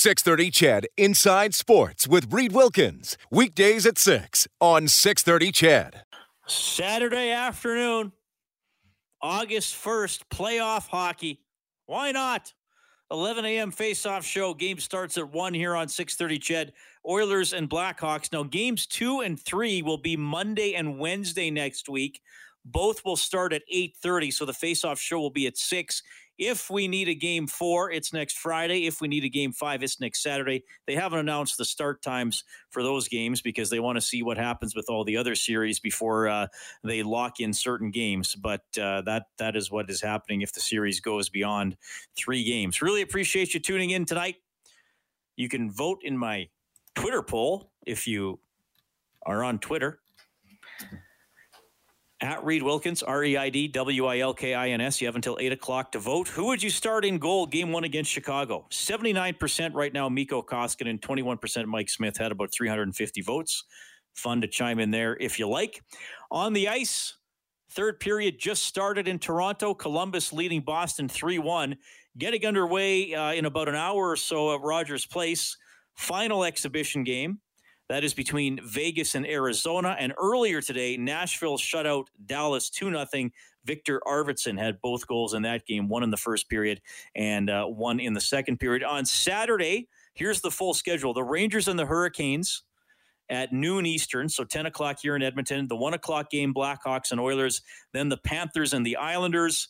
630 CHED Inside Sports with Reed Wilkins. Weekdays at 6 on 630 CHED. Saturday afternoon, August 1st, playoff hockey. Why not? 11 a.m. face-off show. Game starts at 1 here on 630 CHED. Oilers and Blackhawks. Now, games 2 and 3 will be Monday and Wednesday next week. Both will start at 8:30, so the face-off show will be at 6. If we need a game four, it's next Friday. If we need a game five, it's next Saturday. They haven't announced the start times for those games because they want to see what happens with all the other series before uh, they lock in certain games. But uh, that that is what is happening if the series goes beyond three games. Really appreciate you tuning in tonight. You can vote in my Twitter poll if you are on Twitter at Reed Wilkins, R E I D W I L K I N S. You have until 8 o'clock to vote. Who would you start in goal game one against Chicago? 79% right now, Mikko Koskinen, 21% Mike Smith had about 350 votes. Fun to chime in there if you like. On the ice, third period just started in Toronto. Columbus leading Boston 3 1. Getting underway uh, in about an hour or so at Rogers Place. Final exhibition game. That is between Vegas and Arizona. And earlier today, Nashville shut out Dallas 2 0. Viktor Arvidsson had both goals in that game, one in the first period and uh, one in the second period. On Saturday, here's the full schedule the Rangers and the Hurricanes at noon Eastern, so 10 o'clock here in Edmonton. The 1 o'clock game, Blackhawks and Oilers. Then the Panthers and the Islanders.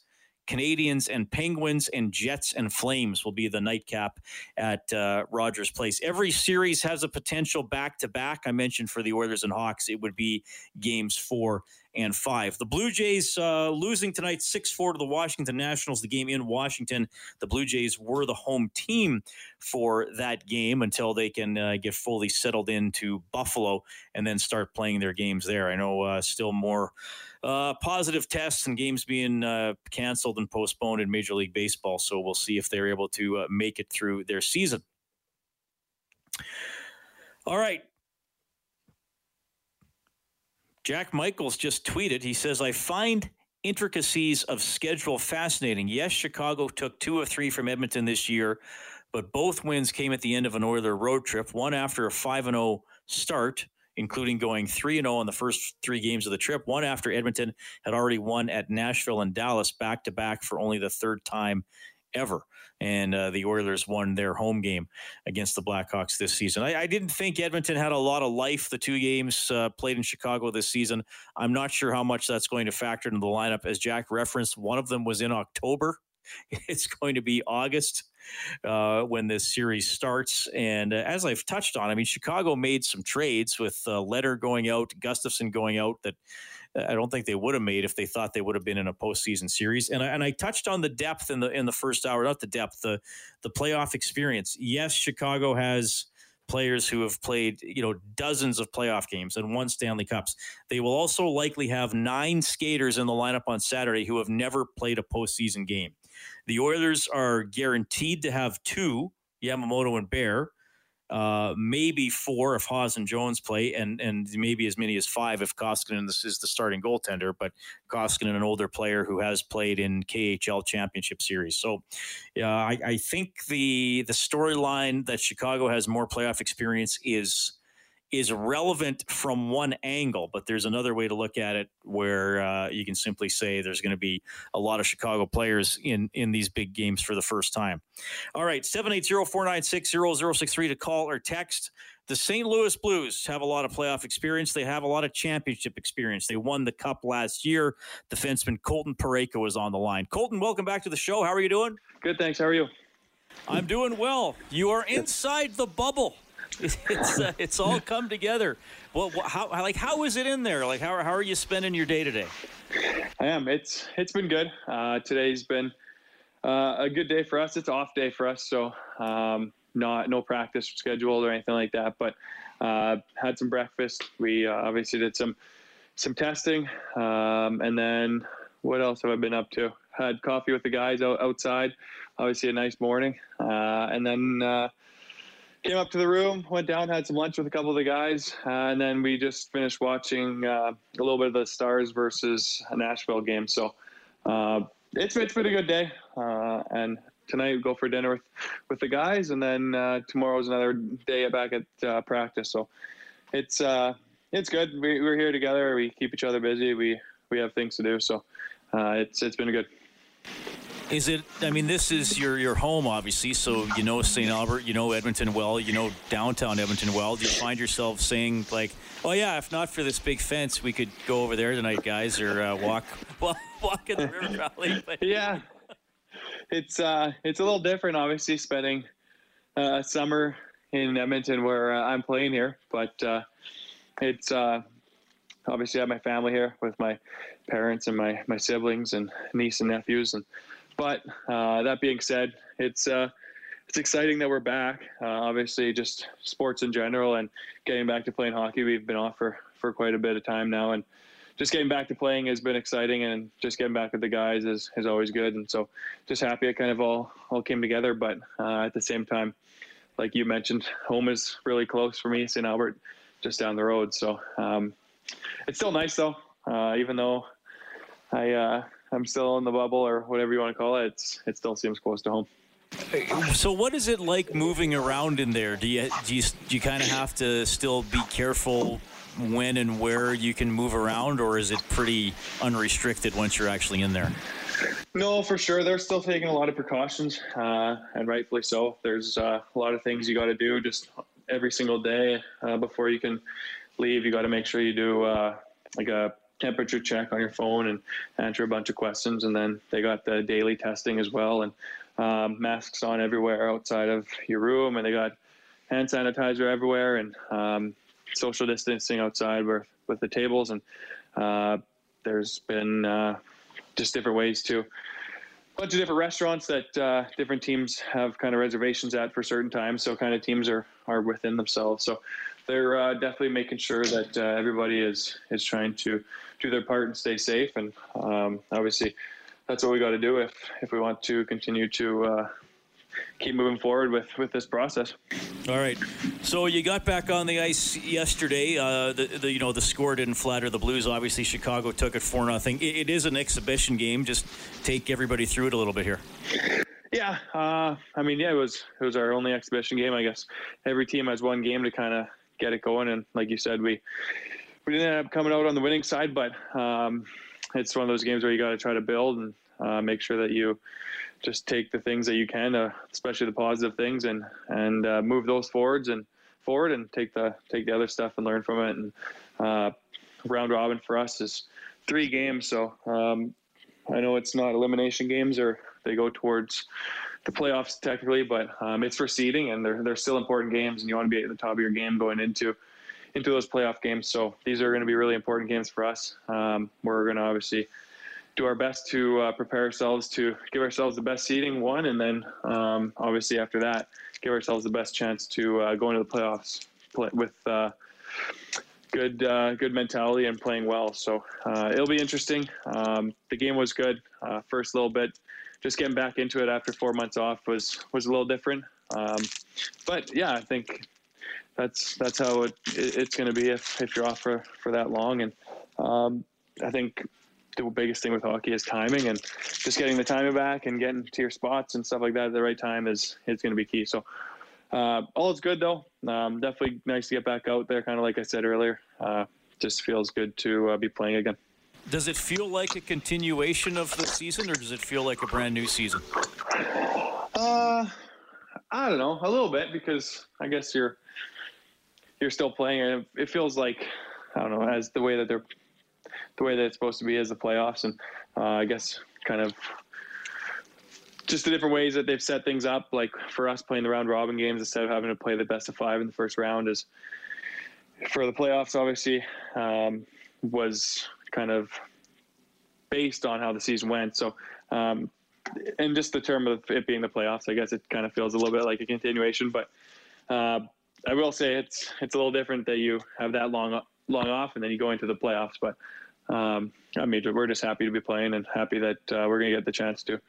Canadiens and Penguins and Jets and Flames will be the nightcap at uh, Rogers Place. Every series has a potential back to back. I mentioned for the Oilers and Hawks, it would be games four and five. The Blue Jays uh, losing tonight 6 4 to the Washington Nationals, the game in Washington. The Blue Jays were the home team for that game until they can uh, get fully settled into Buffalo and then start playing their games there. I know uh, still more uh, positive tests and games being uh, canceled and postponed in Major League Baseball. So we'll see if they're able to uh, make it through their season. All right. Jack Michaels just tweeted. He says, I find intricacies of schedule fascinating. Yes, Chicago took two of three from Edmonton this year, but both wins came at the end of an Oiler road trip, one after a 5 0 start including going 3 0 on the first three games of the trip. One after Edmonton had already won at Nashville and Dallas back to back for only the third time ever. And uh, the Oilers won their home game against the Blackhawks this season. I, I, didn't think Edmonton had a lot of life the two games uh, played in Chicago this season. I'm not sure how much that's going to factor into the lineup. As Jack referenced, one of them was in October. It's going to be August uh, when this series starts. And uh, as I've touched on, I mean, Chicago made some trades with uh, Lehner going out, Gustafsson going out that I don't think they would have made if they thought they would have been in a postseason series. And I, and I touched on the depth in the in the first hour, not the depth, the the playoff experience. Yes, Chicago has players who have played, you know, dozens of playoff games and won Stanley Cups. They will also likely have nine skaters in the lineup on Saturday who have never played a postseason game. The Oilers are guaranteed to have two, Yamamoto and Bear, uh, maybe four if Haas and Jones play, and and maybe as many as five if Koskinen is, is the starting goaltender. But Koskinen, an older player who has played in KHL championship series, so yeah, I, I think the the storyline that Chicago has more playoff experience is is relevant from one angle, but there's another way to look at it where uh, you can simply say there's going to be a lot of Chicago players in in these big games for the first time. All right, 780-496-0063 to call or text. The St. Louis Blues have a lot of playoff experience. They have a lot of championship experience. They won the cup last year. Defenseman Colton Parayko is on the line. Colton, welcome back to the show. How are you doing? Good, thanks. How are you? I'm doing well. You are inside the bubble. It's uh, it's all come together. Well, how like how is it in there? Like how how are you spending your day today? I am. It's it's been good. Uh, today's been uh, a good day for us. It's off day for us, so um, not no practice scheduled or anything like that. But uh, had some breakfast. We uh, obviously did some some testing, um, and then what else have I been up to? Had coffee with the guys out, outside. Obviously, a nice morning, uh, and then came up to the room, went down, had some lunch with a couple of the guys, uh, and then we just finished watching uh, a little bit of the Stars versus Nashville game. So uh, it's it's been a good day, uh, and tonight we go for dinner with, with the guys, and then uh, tomorrow's another day back at uh, practice. So it's uh, it's good. We, we're here together. We keep each other busy. We we have things to do. So it's it's been good. Is it? I mean, this is your your home, obviously. So you know St. Albert, you know Edmonton well, you know downtown Edmonton well. Do you find yourself saying like, "Oh yeah, if not for this big fence, we could go over there tonight, guys, or uh, walk walk walk in the river valley"? But- yeah, it's uh, it's a little different, obviously, spending uh, summer in Edmonton where uh, I'm playing here, but uh, it's uh, obviously I have my family here with my parents and my my siblings and niece and nephews and but uh, that being said, it's uh, it's exciting that we're back. Uh, obviously, just sports in general and getting back to playing hockey. We've been off for, for quite a bit of time now, and just getting back to playing has been exciting. And just getting back with the guys is, is always good. And so, just happy it kind of all all came together. But uh, at the same time, like you mentioned, home is really close for me, St. Albert, just down the road. So um, it's still nice though, uh, even though I uh, I'm still in the bubble or whatever you want to call it. It's, it still seems close to home. So what is it like moving around in there? Do you do you, do you kind of have to still be careful when and where you can move around, or is it pretty unrestricted once you're actually in there? No, for sure. They're still taking a lot of precautions, uh, and rightfully so. There's uh, a lot of things you got to do just every single day uh, before you can leave. You got to make sure you do uh, like a temperature check on your phone and answer a bunch of questions. And then they got the daily testing as well, and um, masks on everywhere outside of your room, and they got hand sanitizer everywhere, and um, social distancing outside with with the tables. And uh, there's been uh, just different ways to. A bunch of different restaurants that uh, different teams have kind of reservations at for certain times. So kind of teams are are within themselves. So they're uh, definitely making sure that uh, everybody is is trying to do their part and stay safe. And um, obviously, that's what we got to do if if we want to continue to uh, keep moving forward with with this process. All right. So you got back on the ice yesterday. Uh, the, the, you know the score didn't flatter the Blues. Obviously, Chicago took it four nothing. It, it is an exhibition game. Just take everybody through it a little bit here. Yeah, uh, I mean, yeah, it was it was our only exhibition game. I guess every team has one game to kind of get it going, and like you said, we we didn't end up coming out on the winning side, but um, it's one of those games where you got to try to build and uh, make sure that you just take the things that you can, uh, especially the positive things, and and uh, move those forwards and forward, and take the take the other stuff and learn from it. And uh, round robin for us is three games, so um, I know it's not elimination games or they go towards the playoffs technically, but um, it's for seeding, and they're they're still important games, and you want to be at the top of your game going into into those playoff games. So these are going to be really important games for us. Um, we're going to obviously do our best to uh, prepare ourselves to give ourselves the best seeding one, and then um, obviously after that, give ourselves the best chance to uh, go into the playoffs play, with uh, good uh, good mentality and playing well. So uh, it'll be interesting. Um, the game was good. Uh, first little bit, just getting back into it after four months off was was a little different. Um, but yeah, I think that's that's how it, it it's going to be if, if you're off for, for that long. And um, I think the biggest thing with hockey is timing and just getting the timing back and getting to your spots and stuff like that at the right time is is going to be key. So uh, all is good though. Um, definitely nice to get back out there. Kind of like I said earlier, uh, just feels good to uh, be playing again. Does it feel like a continuation of the season, or does it feel like a brand new season? Uh, I don't know, a little bit because I guess you're you're still playing, and it feels like I don't know as the way that they're the way that it's supposed to be as the playoffs, and uh, I guess kind of just the different ways that they've set things up. Like for us playing the round robin games instead of having to play the best of five in the first round is for the playoffs. Obviously, um, was kind of based on how the season went. So, um, and just the term of it being the playoffs, I guess it kind of feels a little bit like a continuation. But uh, I will say it's it's a little different that you have that long long off and then you go into the playoffs. But um, I mean, we're just happy to be playing and happy that uh, we're going to get the chance to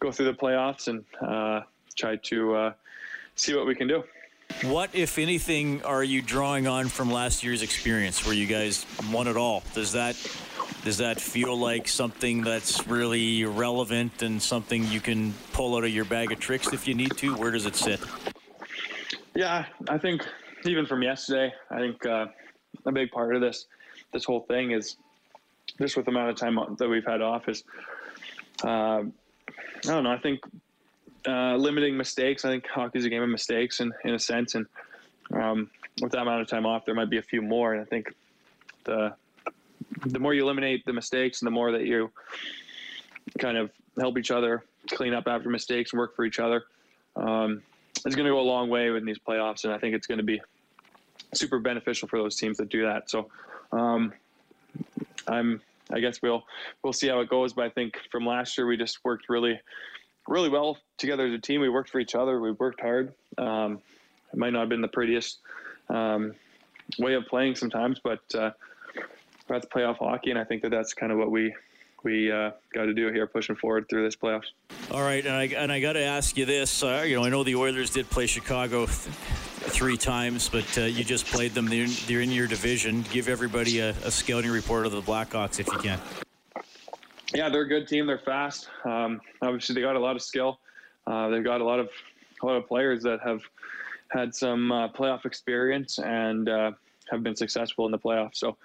go through the playoffs and uh, try to uh, see what we can do. What, if anything, are you drawing on from last year's experience where you guys won it all? Does that Does that feel like something that's really relevant and something you can pull out of your bag of tricks if you need to? Where does it sit? Yeah, I think even from yesterday, I think uh, a big part of this this whole thing is just with the amount of time that we've had off is uh, I don't know. I think uh, limiting mistakes. I think hockey's a game of mistakes, in in a sense, and um, with that amount of time off, there might be a few more. And I think the the more you eliminate the mistakes, and the more that you kind of help each other clean up after mistakes and work for each other, um, it's going to go a long way in these playoffs. And I think it's going to be super beneficial for those teams that do that. So um, I'm I guess we'll we'll see how it goes. But I think from last year we just worked really really well together as a team. We worked for each other. We worked hard. Um, it might not have been the prettiest um, way of playing sometimes, but uh, that's playoff hockey, and I think that that's kind of what we we uh, got to do here, pushing forward through this playoffs. All right, and I and I got to ask you this. Uh, you know, I know the Oilers did play Chicago three times, but uh, you just played them. They're in, they're in your division. Give everybody a, a, scouting report of the Blackhawks if you can. Yeah, they're a good team. They're fast. Um, obviously, they got a lot of skill. Uh, they've got a lot of a lot of players that have had some uh, playoff experience and uh, have been successful in the playoffs. So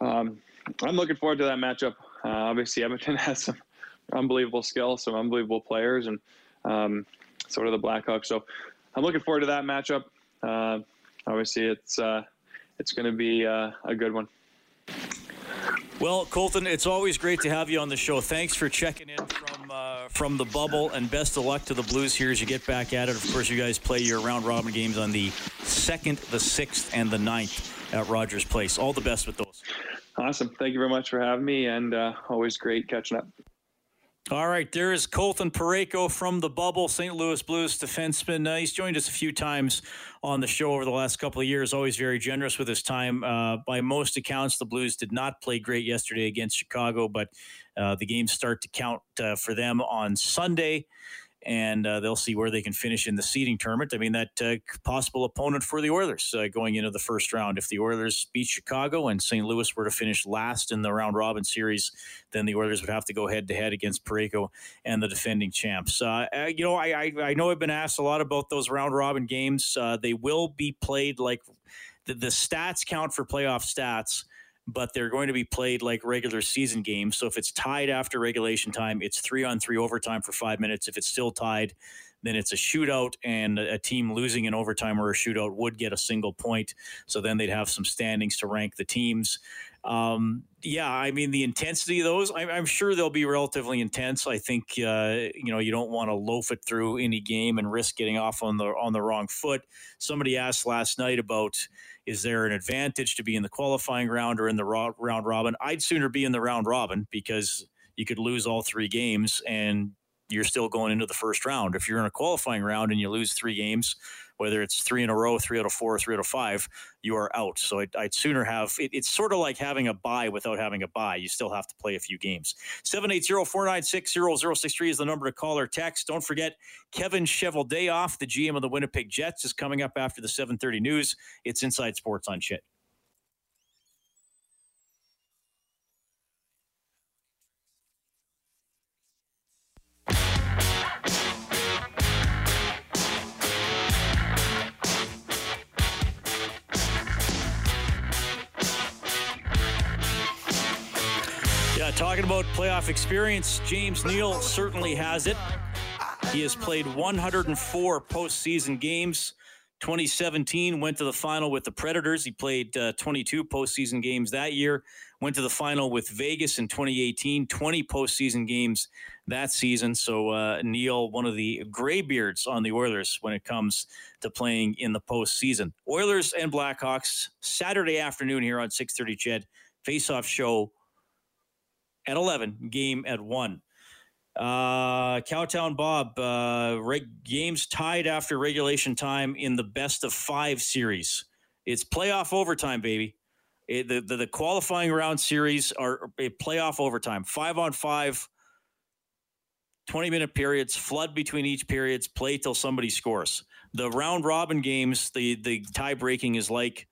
um, I'm looking forward to that matchup. Uh, obviously, Edmonton has some unbelievable skill, some unbelievable players, and um, sort of the Blackhawks. So I'm looking forward to that matchup uh, obviously it's uh, it's going to be a good one. Well, Colton, it's always great to have you on the show. Thanks for checking in from uh, from the bubble, and best of luck to the Blues here as you get back at it. Of course, you guys play your round robin games on the second, the sixth, and the 9th at Rogers Place. All the best with those. Awesome. Thank you very much for having me, and uh, always great catching up. All right, there is Colton Parayko from the bubble, St. Louis Blues defenseman. Uh, he's joined us a few times on the show over the last couple of years, always very generous with his time. Uh, by most accounts, the Blues did not play great yesterday against Chicago, but uh, the games start to count uh, for them on Sunday and uh, they'll see where they can finish in the seeding tournament. I mean, that uh, possible opponent for the Oilers uh, going into the first round. If the Oilers beat Chicago and St. Louis were to finish last in the round robin series, then the Oilers would have to go head to head against Parayko and the defending champs. Uh, you know, I, I, I know I've been asked a lot about those round robin games. Uh, they will be played like the, the stats count for playoff stats but they're going to be played like regular season games. So if it's tied after regulation time, it's three on three overtime for five minutes. If it's still tied, then it's a shootout, and a team losing in overtime or a shootout would get a single point. So then they'd have some standings to rank the teams. Um, yeah, I mean the intensity of those, I'm, I'm, sure they'll be relatively intense. I think uh, you know you don't want to loaf it through any game and risk getting off on the on the wrong foot. Somebody asked last night about is there an advantage to be in the qualifying round or in the round robin? I'd sooner be in the round robin because you could lose all three games and you're still going into the first round. If you're in a qualifying round and you lose three games, whether it's three in a row, three out of four, three out of five, you are out. So I'd, I'd sooner have it, it's sort of like having a buy without having a buy. You still have to play a few games. 780 496 0063 is the number to call or text. Don't forget, Kevin Cheveldayoff, the GM of the Winnipeg Jets, is coming up after the 730 news. It's Inside Sports on CHED. Talking about playoff experience, James Neal certainly has it. He has played 104 postseason games. 2017 went to the final with the Predators. He played uh, 22 postseason games that year. Went to the final with Vegas in 2018. 20 postseason games that season. So uh, Neal, one of the graybeards on the Oilers when it comes to playing in the postseason. Oilers and Blackhawks Saturday afternoon here on 6:30. CHED face-off show at 11, game at 1. Uh, Cowtown Bob, uh, reg- games tied after regulation time in the best of five series. It's playoff overtime, baby. It, the, the, the qualifying round series are a playoff overtime, five on five, 20 minute periods, flood between each periods, play till somebody scores. The round robin games, the, the tie breaking is like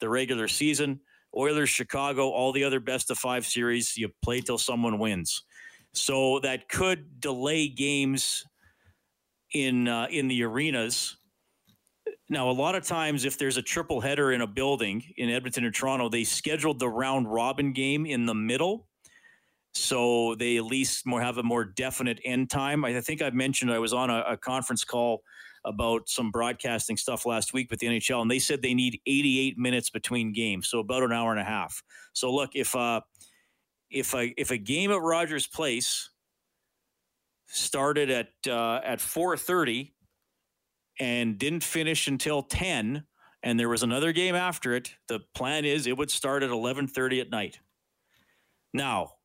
the regular season. Oilers, Chicago, all the other best of five series, you play till someone wins. So that could delay games in uh, in the arenas. Now, a lot of times, if there's a triple header in a building in Edmonton or Toronto, they scheduled the round robin game in the middle, so they at least more have a more definite end time. I think I've mentioned I was on a, a conference call about some broadcasting stuff last week with the NHL, and they said they need 88 minutes between games, so about an hour and a half. So, look, if uh, if a if a game at Rogers Place started at uh, at 4:30 and didn't finish until 10 and there was another game after it, the plan is it would start at 11:30 at night. Now,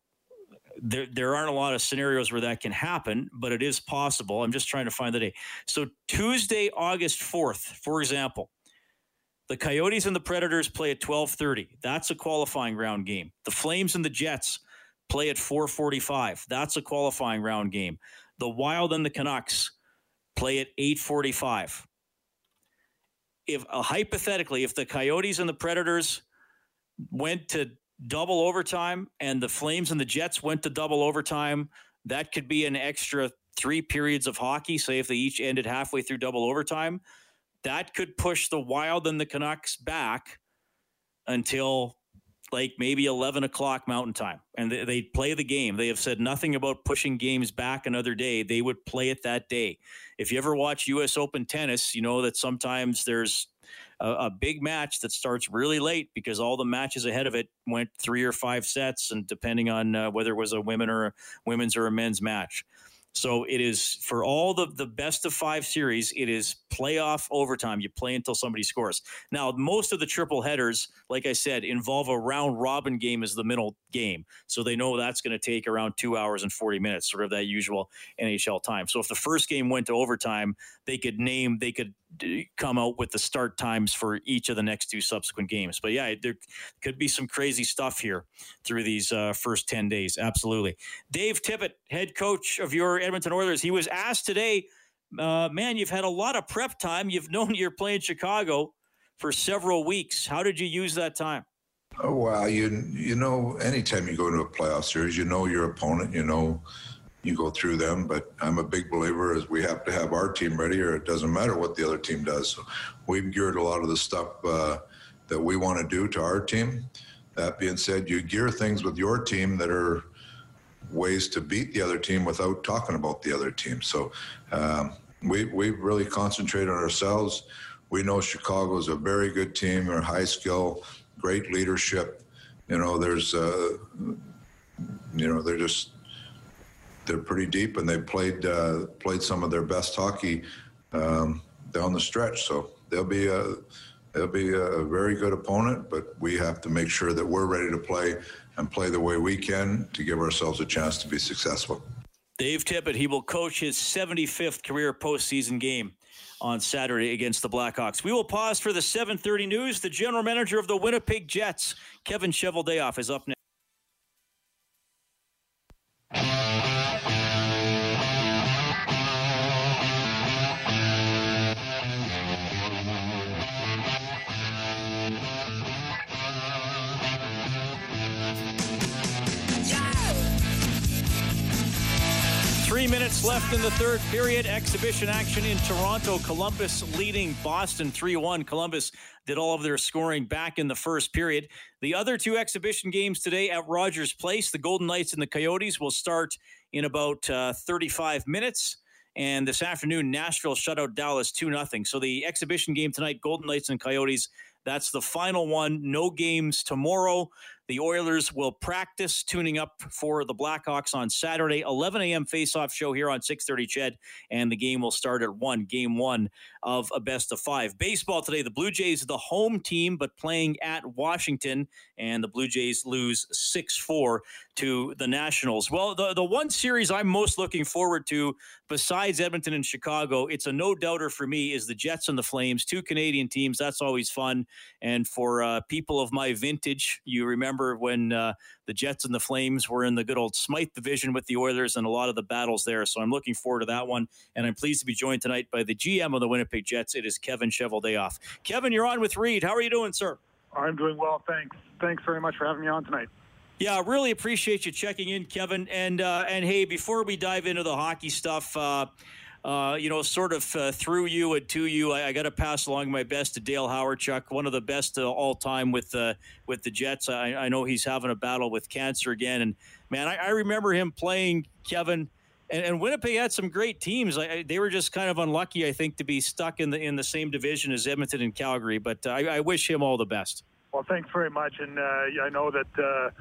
there, there aren't a lot of scenarios where that can happen, but it is possible. I'm just trying to find the day. So Tuesday, August 4th, for example, the Coyotes and the Predators play at 12:30. That's a qualifying round game. The Flames and the Jets play at 4:45. That's a qualifying round game. The Wild and the Canucks play at 8:45. If uh, hypothetically, if the Coyotes and the Predators went to double overtime and the Flames and the Jets went to double overtime, that could be an extra three periods of hockey. Say if they each ended halfway through double overtime, that could push the Wild and the Canucks back until like maybe 11 o'clock mountain time. And they, they play the game. They have said nothing about pushing games back another day. They would play it that day. If you ever watch US Open tennis you know that sometimes there's a, a big match that starts really late because all the matches ahead of it went three or five sets and depending on uh, whether it was a women or a women's or a men's match so it is for all the the best of five series. It is playoff overtime. You play until somebody scores. Now, most of the triple headers, like I said, involve a round robin game as the middle game. So they know that's going to take around two hours and forty minutes, sort of that usual NHL time. So if the first game went to overtime, they could name they could come out with the start times for each of the next two subsequent games. But yeah, there could be some crazy stuff here through these uh, first 10 days. Absolutely. Dave Tippett, head coach of your Edmonton Oilers, he was asked today, uh, man, you've had a lot of prep time. You've known you're playing Chicago for several weeks. How did you use that time? Oh, well, you you know, anytime you go to a playoff series, you know your opponent, you know you go through them. But I'm a big believer as we have to have our team ready, or it doesn't matter what the other team does. So we've geared a lot of the stuff uh, that we want to do to our team. That being said, you gear things with your team that are ways to beat the other team without talking about the other team. So um, we we really concentrate on ourselves. We know Chicago is a very good team. They're high skill, great leadership. You know, there's, uh, you know, they're just they're pretty deep, and they played uh, played some of their best hockey um, down the stretch. So they'll be a they'll be a very good opponent, but we have to make sure that we're ready to play and play the way we can to give ourselves a chance to be successful. Dave Tippett, he will coach his 75th career postseason game on Saturday against the Blackhawks. We will pause for the 7:30 news. The general manager of the Winnipeg Jets, Kevin Cheveldayoff, is up next. In the third period. Exhibition action in Toronto. Columbus leading Boston 3 1. Columbus did all of their scoring back in the first period. The other two exhibition games today at Rogers Place, the Golden Knights and the Coyotes, will start in about uh, 35 minutes. And this afternoon, Nashville shut out Dallas 2 0. So the exhibition game tonight, Golden Knights and Coyotes, that's the final one. No games tomorrow. The Oilers will practice tuning up for the Blackhawks on Saturday, 11 a.m. face-off show here on 6:30 CHED, and the game will start at one. Game one of a best of five. Baseball today. The Blue Jays, the home team, but playing at Washington, and the Blue Jays lose six four to the Nationals. Well, the the one series I'm most looking forward to, besides Edmonton and Chicago, it's a no doubter for me, is the Jets and the Flames. Two Canadian teams. That's always fun, and for uh, people of my vintage, you remember remember when uh, the Jets and the Flames were in the good old Smythe division with the Oilers and a lot of the battles there. So I'm looking forward to that one. And I'm pleased to be joined tonight by the GM of the Winnipeg Jets. It is Kevin Cheveldayoff. Kevin, you're on with Reed. How are you doing, sir? I'm doing well, thanks. Thanks very much for having me on tonight. Yeah, really appreciate you checking in, Kevin. And uh, and hey, before we dive into the hockey stuff, uh, uh, you know, sort of uh, through you and to you, I, I got to pass along my best to Dale Hawerchuk, one of the best uh, all time with uh, with the Jets. I, I, know he's having a battle with cancer again, and man, I, I remember him playing Kevin. And, Winnipeg had some great teams. They were just kind of unlucky, I think, to be stuck in the in the same division as Edmonton and Calgary. But I, I wish him all the best. Well, thanks very much, and uh, I know that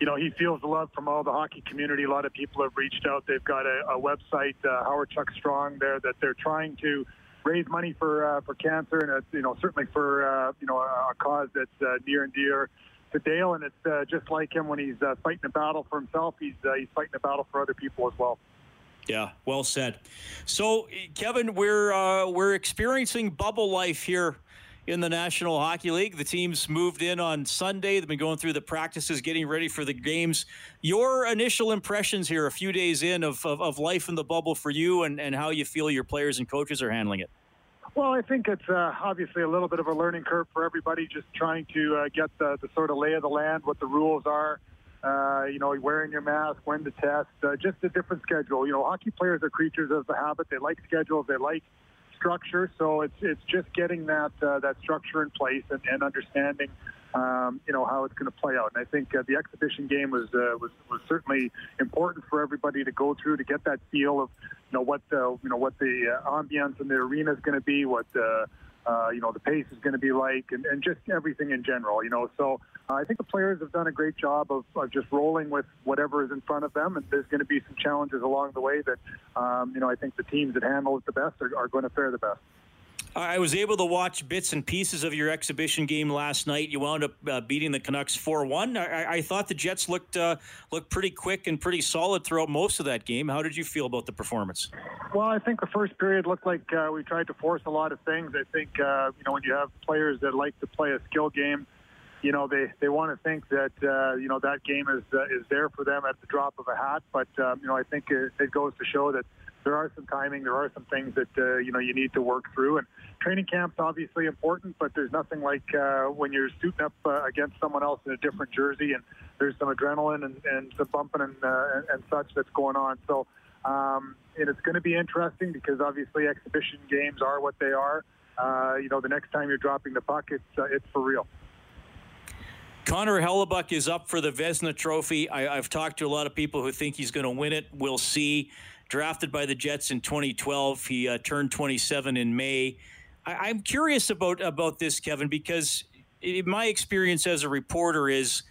you know, he feels the love from all the hockey community. A lot of people have reached out. They've got a, a website, uh, Chuck Strong, there that they're trying to raise money for uh, for cancer, and it's, you know certainly for uh, you know a, a cause that's uh, near and dear to Dale. And it's uh, just like him when he's uh, fighting a battle for himself. He's uh, he's fighting a battle for other people as well. Yeah, well said. So, Kevin, we're uh, we're experiencing bubble life here in the National Hockey League. The teams moved in on Sunday. They've been going through the practices, getting ready for the games. Your initial impressions here, a few days in, of, of, of life in the bubble for you and, and how you feel your players and coaches are handling it? Well, I think it's uh, obviously a little bit of a learning curve for everybody, just trying to uh, get the, the sort of lay of the land, what the rules are. Uh, you know, wearing your mask, when to test, uh, just a different schedule. You know, hockey players are creatures of the habit. They like schedules. They like structure. So it's it's just getting that uh, that structure in place and, and understanding, um, you know, how it's going to play out. And I think uh, the exhibition game was uh, was was certainly important for everybody to go through to get that feel of, you know, what the you know what the uh, ambiance in the arena is going to be, what. Uh, uh, you know, the pace is going to be like, and, and just everything in general, you know. So I think the players have done a great job of, of just rolling with whatever is in front of them, and there's going to be some challenges along the way that, um, you know, I think the teams that handle it the best are, are going to fare the best. I was able to watch bits and pieces of your exhibition game last night. You wound up uh, beating the Canucks four one. I, I, thought the Jets looked uh, looked pretty quick and pretty solid throughout most of that game. How did you feel about the performance? Well, I think the first period looked like uh, we tried to force a lot of things. I think uh, you know when you have players that like to play a skill game, you know they, they want to think that uh, you know that game is uh, is there for them at the drop of a hat. But um, you know I think it, it goes to show that there are some timing, there are some things that uh, you know you need to work through. And training camp's obviously important, but there's nothing like uh, when you're suiting up uh, against someone else in a different jersey, and there's some adrenaline and, and some bumping and, uh, and, such that's going on. So. Um, and it's going to be interesting because obviously exhibition games are what they are. Uh, you know, the next time you're dropping the puck, it's uh, it's for real. Connor Hellebuyck is up for the Vezina Trophy. I, have talked to a lot of people who think he's going to win it. We'll see drafted by the Jets in 2012. He uh, turned 27 in May. I, am curious about about this, Kevin, because in my experience as a reporter is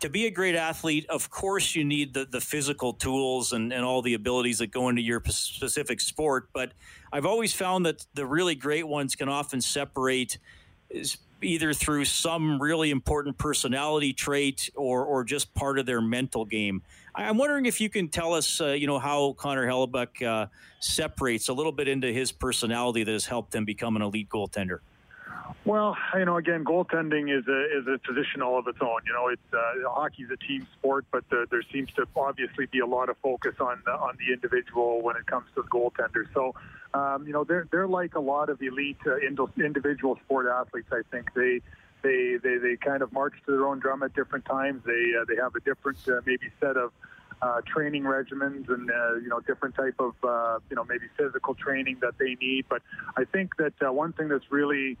to be a great athlete. Of course, you need the, the physical tools and, and all the abilities that go into your specific sport. But I've always found that the really great ones can often separate either through some really important personality trait or or just part of their mental game. I'm wondering if you can tell us, uh, you know, how Connor Hellebuyck uh, separates a little bit into his personality that has helped him become an elite goaltender. Well, you know, again, goaltending is a is a position all of its own. You know, it's uh, hockey's a team sport, but the, there seems to obviously be a lot of focus on the, on the individual when it comes to the goaltender. So, um, you know, they're they're like a lot of elite uh, individual sport athletes. I think they they, they, they kind of march to their own drum at different times. They, uh, they have a different uh, maybe set of uh, training regimens and uh, you know different type of uh, you know maybe physical training that they need. But I think that uh, one thing that's really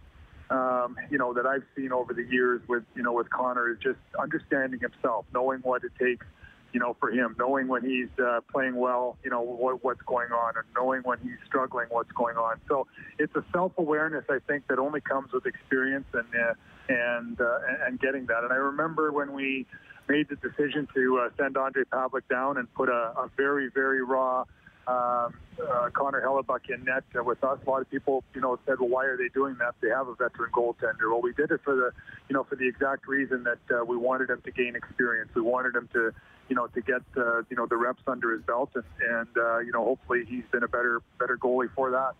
um, you know that I've seen over the years with you know with Connor is just understanding himself, knowing what it takes you know, for him, knowing when he's uh, playing well, you know, what, what's going on, and knowing when he's struggling, what's going on. So it's a self-awareness, I think, that only comes with experience and uh, and uh, and getting that. And I remember when we made the decision to uh, send Ondrej Pavelec down and put a, a very, very raw um, uh, Connor Hellebuyck in net uh, with us. A lot of people, you know, said, "Well, why are they doing that? They have a veteran goaltender." Well, we did it for the, you know, for the exact reason that uh, we wanted him to gain experience. We wanted him to, you know, to get, uh, you know, the reps under his belt, and, and uh, you know, hopefully he's been a better, better goalie for that.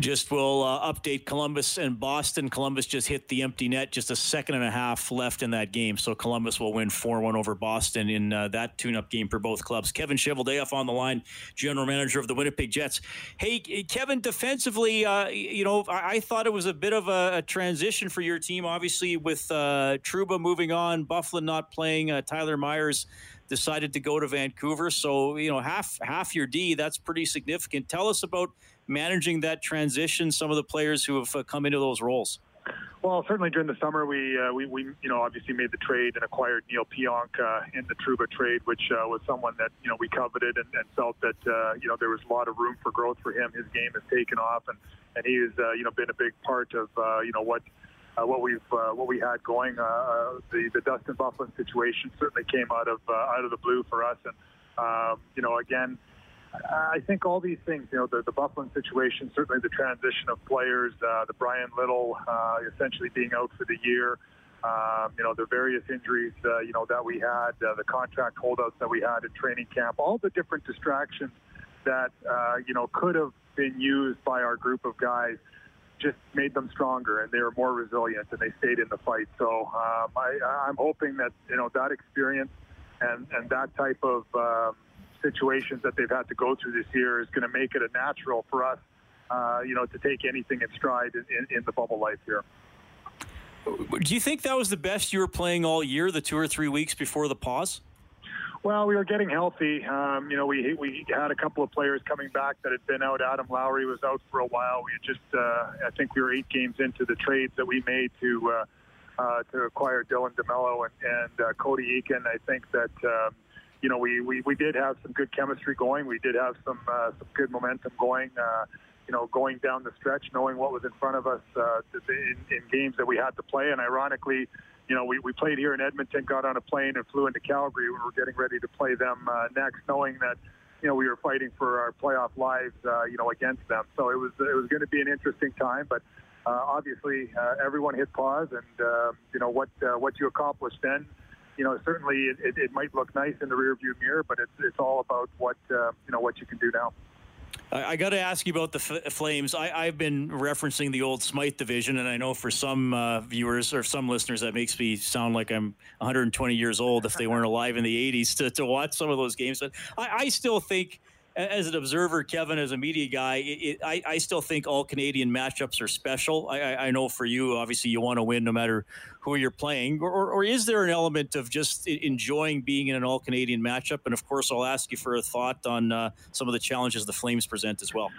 Just will uh, update Columbus and Boston. Columbus just hit the empty net, just a second and a half left in that game. So Columbus will win 4 1 over Boston in uh, that tune up game for both clubs. Kevin Cheveldayoff on the line, general manager of the Winnipeg Jets. Hey, Kevin, defensively, uh, you know, I-, I, thought it was a bit of a, a transition for your team, obviously, with uh, Trouba moving on, Byfuglien not playing, uh, Tyler Myers decided to go to Vancouver. So, you know, half half your D, that's pretty significant. Tell us about managing that transition, some of the players who have uh, come into those roles? Well, certainly during the summer, we, uh, we, we, you know, obviously made the trade and acquired Neal Pionk uh, in the Trouba trade, which uh, was someone that, you know, we coveted and, and felt that, uh, you know, there was a lot of room for growth for him. His game has taken off, and, and he has, uh, you know, been a big part of, uh, you know, what, uh, what we've uh, what we had going. Uh, uh the the Dustin Byfuglien situation certainly came out of uh, out of the blue for us, and um, you know again I think all these things, you know, the, the Byfuglien situation, certainly the transition of players, uh, the Bryan Little essentially being out for the year, um, you know, the various injuries, you know, that we had, the contract holdouts that we had in training camp, all the different distractions that, you know, could have been used by our group of guys just made them stronger and they were more resilient and they stayed in the fight. So um, I, I'm hoping that, you know, that experience and, and that type of, um, situations that they've had to go through this year is going to make it a natural for us, uh, you know, to take anything in stride in, in, in the bubble life here. Do you think that was the best you were playing all year, the two or three weeks before the pause? Well, we were getting healthy. Um, you know, we we had a couple of players coming back that had been out. Adam Lowry was out for a while. We just, uh, I think, we were eight games into the trades that we made to uh, uh, to acquire Dylan DeMelo and, and uh, Cody Eakin. I think that um, you know, we, we, we did have some good chemistry going. We did have some uh, some good momentum going. Uh, you know, going down the stretch, knowing what was in front of us uh, in, in games that we had to play. And ironically, you know, we, we played here in Edmonton, got on a plane and flew into Calgary. When we were getting ready to play them uh, next, knowing that, you know, we were fighting for our playoff lives, uh, you know, against them. So it was it was going to be an interesting time, but uh, obviously uh, everyone hit pause, and uh, you know what uh, what you accomplished then you know, certainly it, it, it, might look nice in the rearview mirror, but it's it's all about what uh, you know what you can do now. I, I got to ask you about the F- Flames. I, have been referencing the old Smythe division, and I know for some uh, viewers or some listeners that makes me sound like I'm 120 years old if they weren't alive in the 80s to, to watch some of those games. But I, I still think as an observer, Kevin, as a media guy, it, it, I, I, still think all Canadian matchups are special. I, I, know for you, obviously, you want to win no matter who you're playing. Or, or, or is there an element of just enjoying being in an all Canadian matchup? And of course, I'll ask you for a thought on uh, some of the challenges the Flames present as well.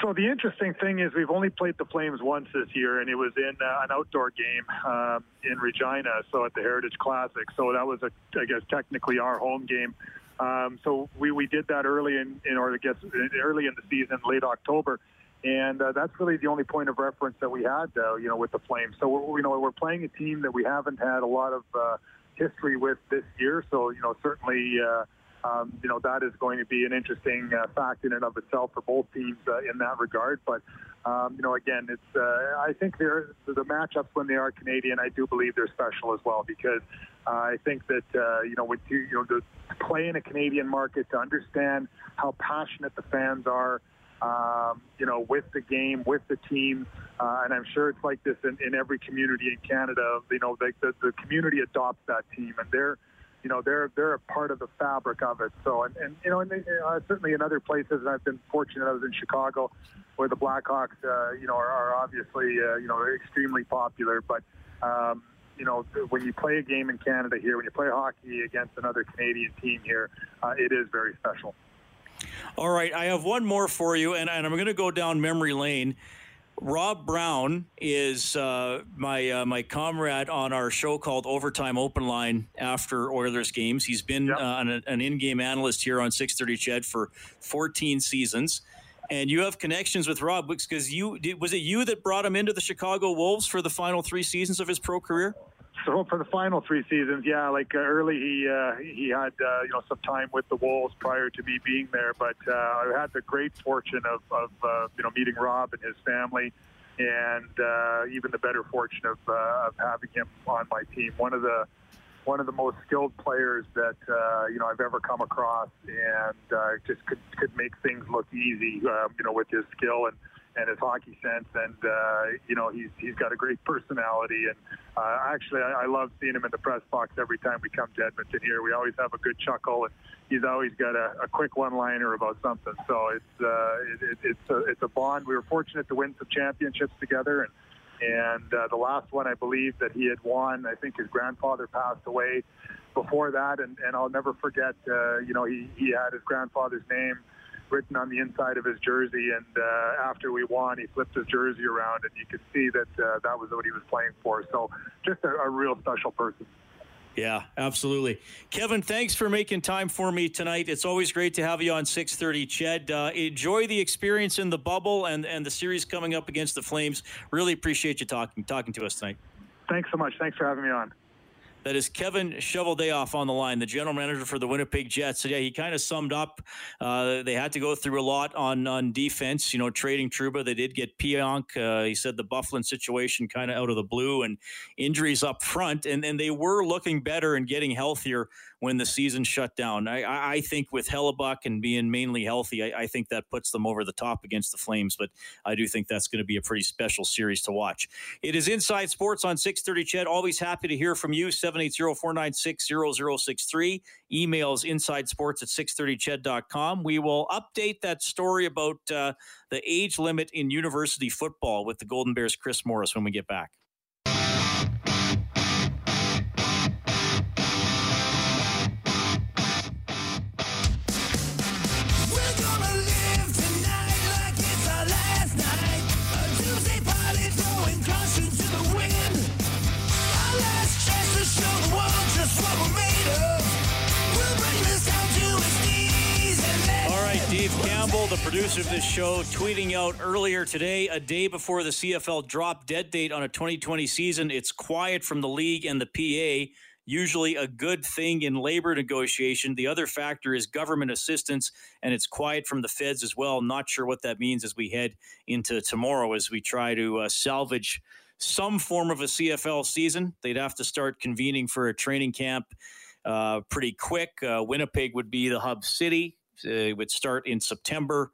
So, the interesting thing is, we've only played the Flames once this year, and it was in uh, an outdoor game um, in Regina, so at the Heritage Classic. So, that was, a, I guess, technically our home game. Um, so we, we did that early in, in or I guess early in the season, late October, and uh, that's really the only point of reference that we had, uh, you know, with the Flames. So we're, you know we're playing a team that we haven't had a lot of uh, history with this year. So you know certainly. Uh, um, you know that is going to be an interesting uh, fact in and of itself for both teams uh, in that regard. But um, you know, again, it's uh, I think they're the matchups when they are Canadian. I do believe they're special as well because I think that uh, you know with you know to play in a Canadian market to understand how passionate the fans are. Um, you know, with the game, with the team, uh, and I'm sure it's like this in, in every community in Canada. You know, the, the, the community adopts that team, and they're you know they're they're a part of the fabric of it. So and, and you know and they, uh, certainly in other places, and I've been fortunate. I was in Chicago, where the Blackhawks, uh, you know, are, are obviously uh, you know extremely popular. But um, you know when you play a game in Canada here, when you play hockey against another Canadian team here, uh, it is very special. All right, I have one more for you, and, and I'm going to go down memory lane. Rob Brown is uh, my uh, my comrade on our show called Overtime Open Line after Oilers games. He's been yep. uh, an, an, in-game analyst here on 6:30 CHED for 14 seasons, and you have connections with Rob because you was it you that brought him into the Chicago Wolves for the final three seasons of his pro career? So for the final three seasons, yeah, like uh, early he uh, he had uh, you know some time with the Wolves prior to me being there, but uh, I had the great fortune of, of uh, you know meeting Rob and his family, and uh, even the better fortune of uh, of having him on my team. One of the one of the most skilled players that uh, you know I've ever come across, and uh, just could could make things look easy, uh, you know, with his skill and and his hockey sense. And uh, you know, he's he's got a great personality. And uh, actually, I, I love seeing him in the press box every time we come to Edmonton. Here, we always have a good chuckle, and he's always got a, a quick one-liner about something. So it's uh, it, it, it's a it's a bond. We were fortunate to win some championships together, and and uh, the last one I believe that he had won. I think his grandfather passed away before that, and, and I'll never forget. Uh, you know, he he had his grandfather's name written on the inside of his jersey. And uh, after we won, he flipped his jersey around, and you could see that uh, that was what he was playing for. So just a, a real special person. Yeah, absolutely. Kevin, thanks for making time for me tonight. It's always great to have you on 630 Ched. Uh, enjoy the experience in the bubble and, and the series coming up against the Flames. Really appreciate you talking talking to us tonight. Thanks so much. Thanks for having me on. That is Kevin Cheveldayoff on the line, the general manager for the Winnipeg Jets. So yeah, he kind of summed up. Uh, they had to go through a lot on on defense. You know, trading Trouba, they did get Pionk. Uh, he said the Byfuglien situation kind of out of the blue and injuries up front, and and they were looking better and getting healthier when the season shut down. I, I think with Hellebuyck and being mainly healthy, I, I, think that puts them over the top against the Flames. But I do think that's going to be a pretty special series to watch. It is Inside Sports on 630 CHED. Always happy to hear from you. 780-496-0063. Emails insidesports at 630ched.com. We will update that story about uh, the age limit in university football with the Golden Bears' Chris Morris when we get back. The producer of this show, tweeting out earlier today, a day before the CFL drop dead date on a 2020 season. It's quiet from the league and the PA. Usually a good thing in labor negotiation. The other factor is government assistance, and it's quiet from the feds as well. Not sure what that means as we head into tomorrow as we try to uh, salvage some form of a CFL season. They'd have to start convening for a training camp uh, pretty quick. Uh, Winnipeg would be the hub city. It would start in September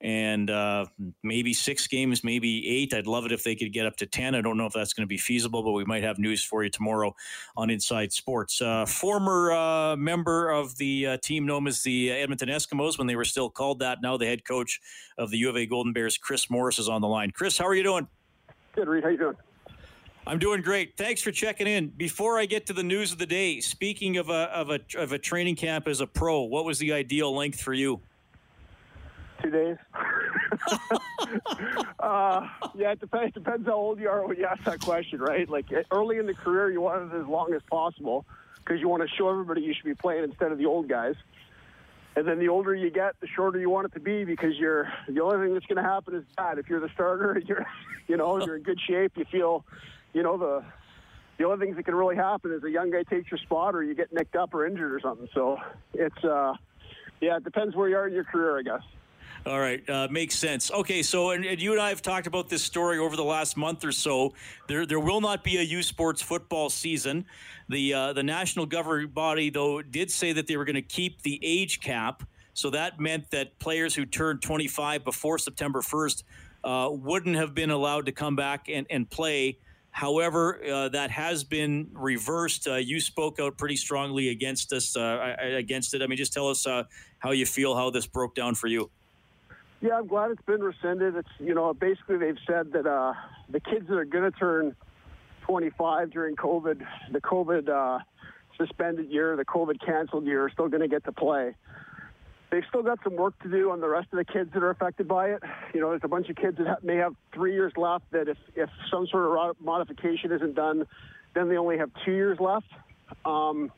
and uh, maybe six games, maybe eight. I'd love it if they could get up to 10. I don't know if that's going to be feasible, but we might have news for you tomorrow on Inside Sports. Uh, former uh, member of the uh, team known as the Edmonton Eskimos when they were still called that, now the head coach of the U of A Golden Bears, Chris Morris, is on the line. Chris, how are you doing? Good, Reed. How you doing? I'm doing great. Thanks for checking in. Before I get to the news of the day, speaking of a of a of a training camp as a pro, what was the ideal length for you? Two days. uh, yeah, it depends. It depends how old you are when you ask that question, right? Like early in the career, you want it as long as possible because you want to show everybody you should be playing instead of the old guys. And then the older you get, the shorter you want it to be because you're the only thing that's going to happen is bad. If you're the starter, you're you know you're in good shape. You feel you know, the the only things that can really happen is a young guy takes your spot or you get nicked up or injured or something. So it's, uh, yeah, it depends where you are in your career, I guess. All right, uh, makes sense. Okay, so and, and, you and I have talked about this story over the last month or so. There, there will not be a U Sports football season. The uh, the national governing body, though, did say that they were going to keep the age cap. So that meant that players who turned 25 before September 1st uh, wouldn't have been allowed to come back and, and play However, uh, that has been reversed. Uh, you spoke out pretty strongly against us, uh, against it. I mean, just tell us uh, how you feel, how this broke down for you. Yeah, I'm glad it's been rescinded. It's you know basically they've said that uh, the kids that are going to turn 25 during COVID, the COVID uh, suspended year, the COVID canceled year, are still going to get to play they've still got some work to do on the rest of the kids that are affected by it. You know, there's a bunch of kids that may have three years left that if, if some sort of modification isn't done, then they only have two years left. Um,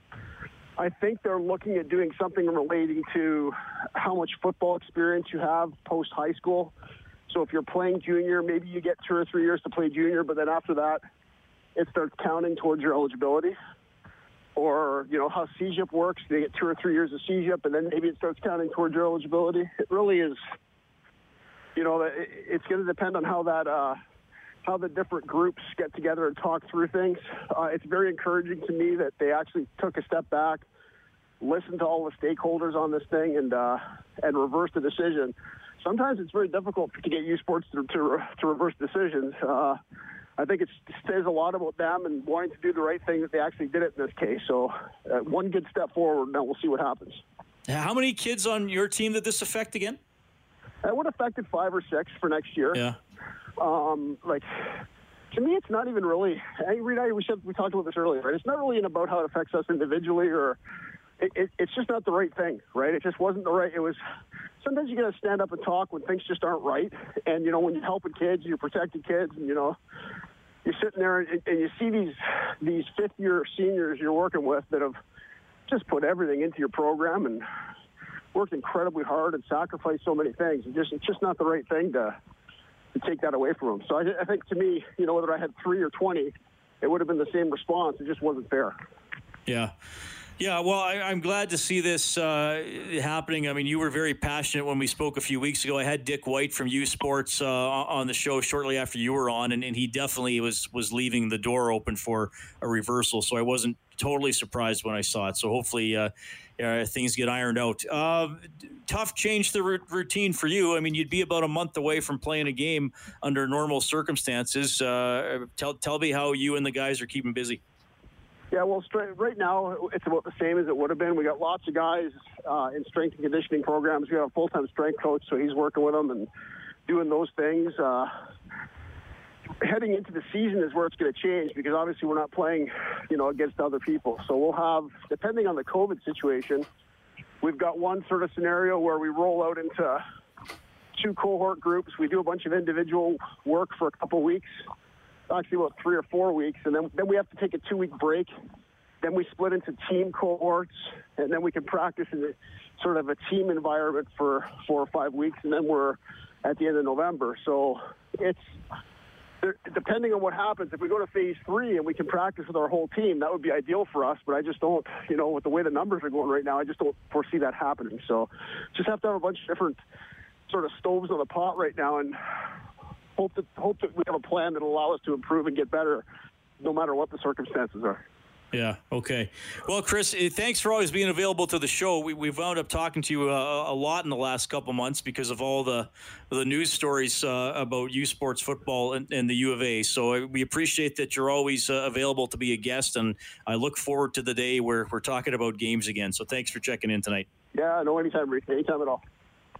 I think they're looking at doing something relating to how much football experience you have post high school. So if you're playing junior, maybe you get two or three years to play junior, but then after that, it starts counting towards your eligibility or you know how CEGEP works. They get two or three years of CEGEP, and then maybe it starts counting towards your eligibility. It really is, you know, it's going to depend on how that uh, how the different groups get together and talk through things. Uh, it's very encouraging to me that they actually took a step back, listened to all the stakeholders on this thing, and uh, and reversed the decision. sometimes it's very difficult to get U Sports to, to, to reverse decisions. Uh, I think it says a lot about them and wanting to do the right thing that they actually did it in this case. So, uh, one good step forward. Now we'll see what happens. How many kids on your team did this affect again? It would affect five or six for next year. Yeah. Um, like to me, it's not even really. Hey, Reed, we said we talked about this earlier, right? It's not really about how it affects us individually, or it, it, it's just not the right thing, right? It just wasn't the right. It was. Sometimes you got to stand up and talk when things just aren't right, and you know when you're helping kids, you're protecting kids, and you know you're sitting there and, and you see these these fifth year seniors you're working with that have just put everything into your program and worked incredibly hard and sacrificed so many things. And just it's just not the right thing to to take that away from them. So I, I think to me, you know, whether I had three or twenty, it would have been the same response. It just wasn't fair. Yeah. Yeah, well, I, am glad to see this uh, happening. I mean, you were very passionate when we spoke a few weeks ago. I had Dick White from U Sports uh, on the show shortly after you were on, and, and, he definitely was was leaving the door open for a reversal. So I wasn't totally surprised when I saw it. So hopefully uh, uh things get ironed out. Uh, tough change the r- routine for you. I mean, you'd be about a month away from playing a game under normal circumstances. Uh, tell tell me how you and the guys are keeping busy. Yeah, well, straight, right now it's about the same as it would have been. We got lots of guys uh, in strength and conditioning programs. We have a full-time strength coach, so he's working with them and doing those things. Uh, heading into the season is where it's going to change because obviously we're not playing, you know, against other people. So we'll have, depending on the COVID situation, we've got one sort of scenario where we roll out into two cohort groups. We do a bunch of individual work for a couple weeks actually about three or four weeks, and then then we have to take a two week break. Then we split into team cohorts, and then we can practice in a, sort of a team environment for four or five weeks, and then we're at the end of November. So it's depending on what happens. If we go to phase three and we can practice with our whole team, that would be ideal for us. But I just don't, you know, with the way the numbers are going right now, I just don't foresee that happening. So just have to have a bunch of different sort of stoves on the pot right now, and hope that hope that we have a plan that will allow us to improve and get better, no matter what the circumstances are. Yeah. Okay. Well, Chris, eh, thanks for always being available to the show. We, we've wound up talking to you uh, a lot in the last couple months because of all the the news stories uh, about U Sports football and, and, the U of A. So uh, we appreciate that you're always uh, available to be a guest, and I look forward to the day where we're talking about games again. So thanks for checking in tonight. Yeah. No, anytime, Rick. Anytime at all.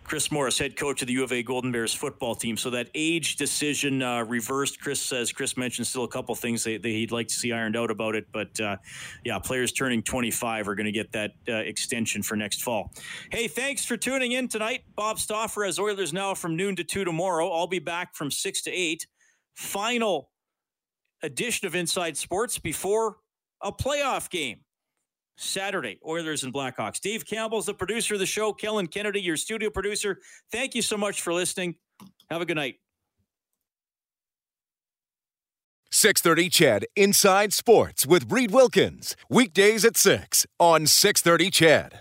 Chris Morris, head coach of the U of A Golden Bears football team. So that age decision uh, reversed. Chris says, Chris mentioned still a couple things that, that, he'd like to see ironed out about it. But uh, yeah, players turning 25 are going to get that uh, extension for next fall. Hey, thanks for tuning in tonight. Bob Stauffer as Oilers now from noon to 2 tomorrow. I'll be back from 6 to 8. Final edition of Inside Sports before a playoff game. Saturday, Oilers and Blackhawks. Dave Campbell's the producer of the show. Kellen Kennedy, your studio producer. Thank you so much for listening. Have a good night. 630 CHED Inside Sports with Reed Wilkins. Weekdays at 6 on 630 CHED.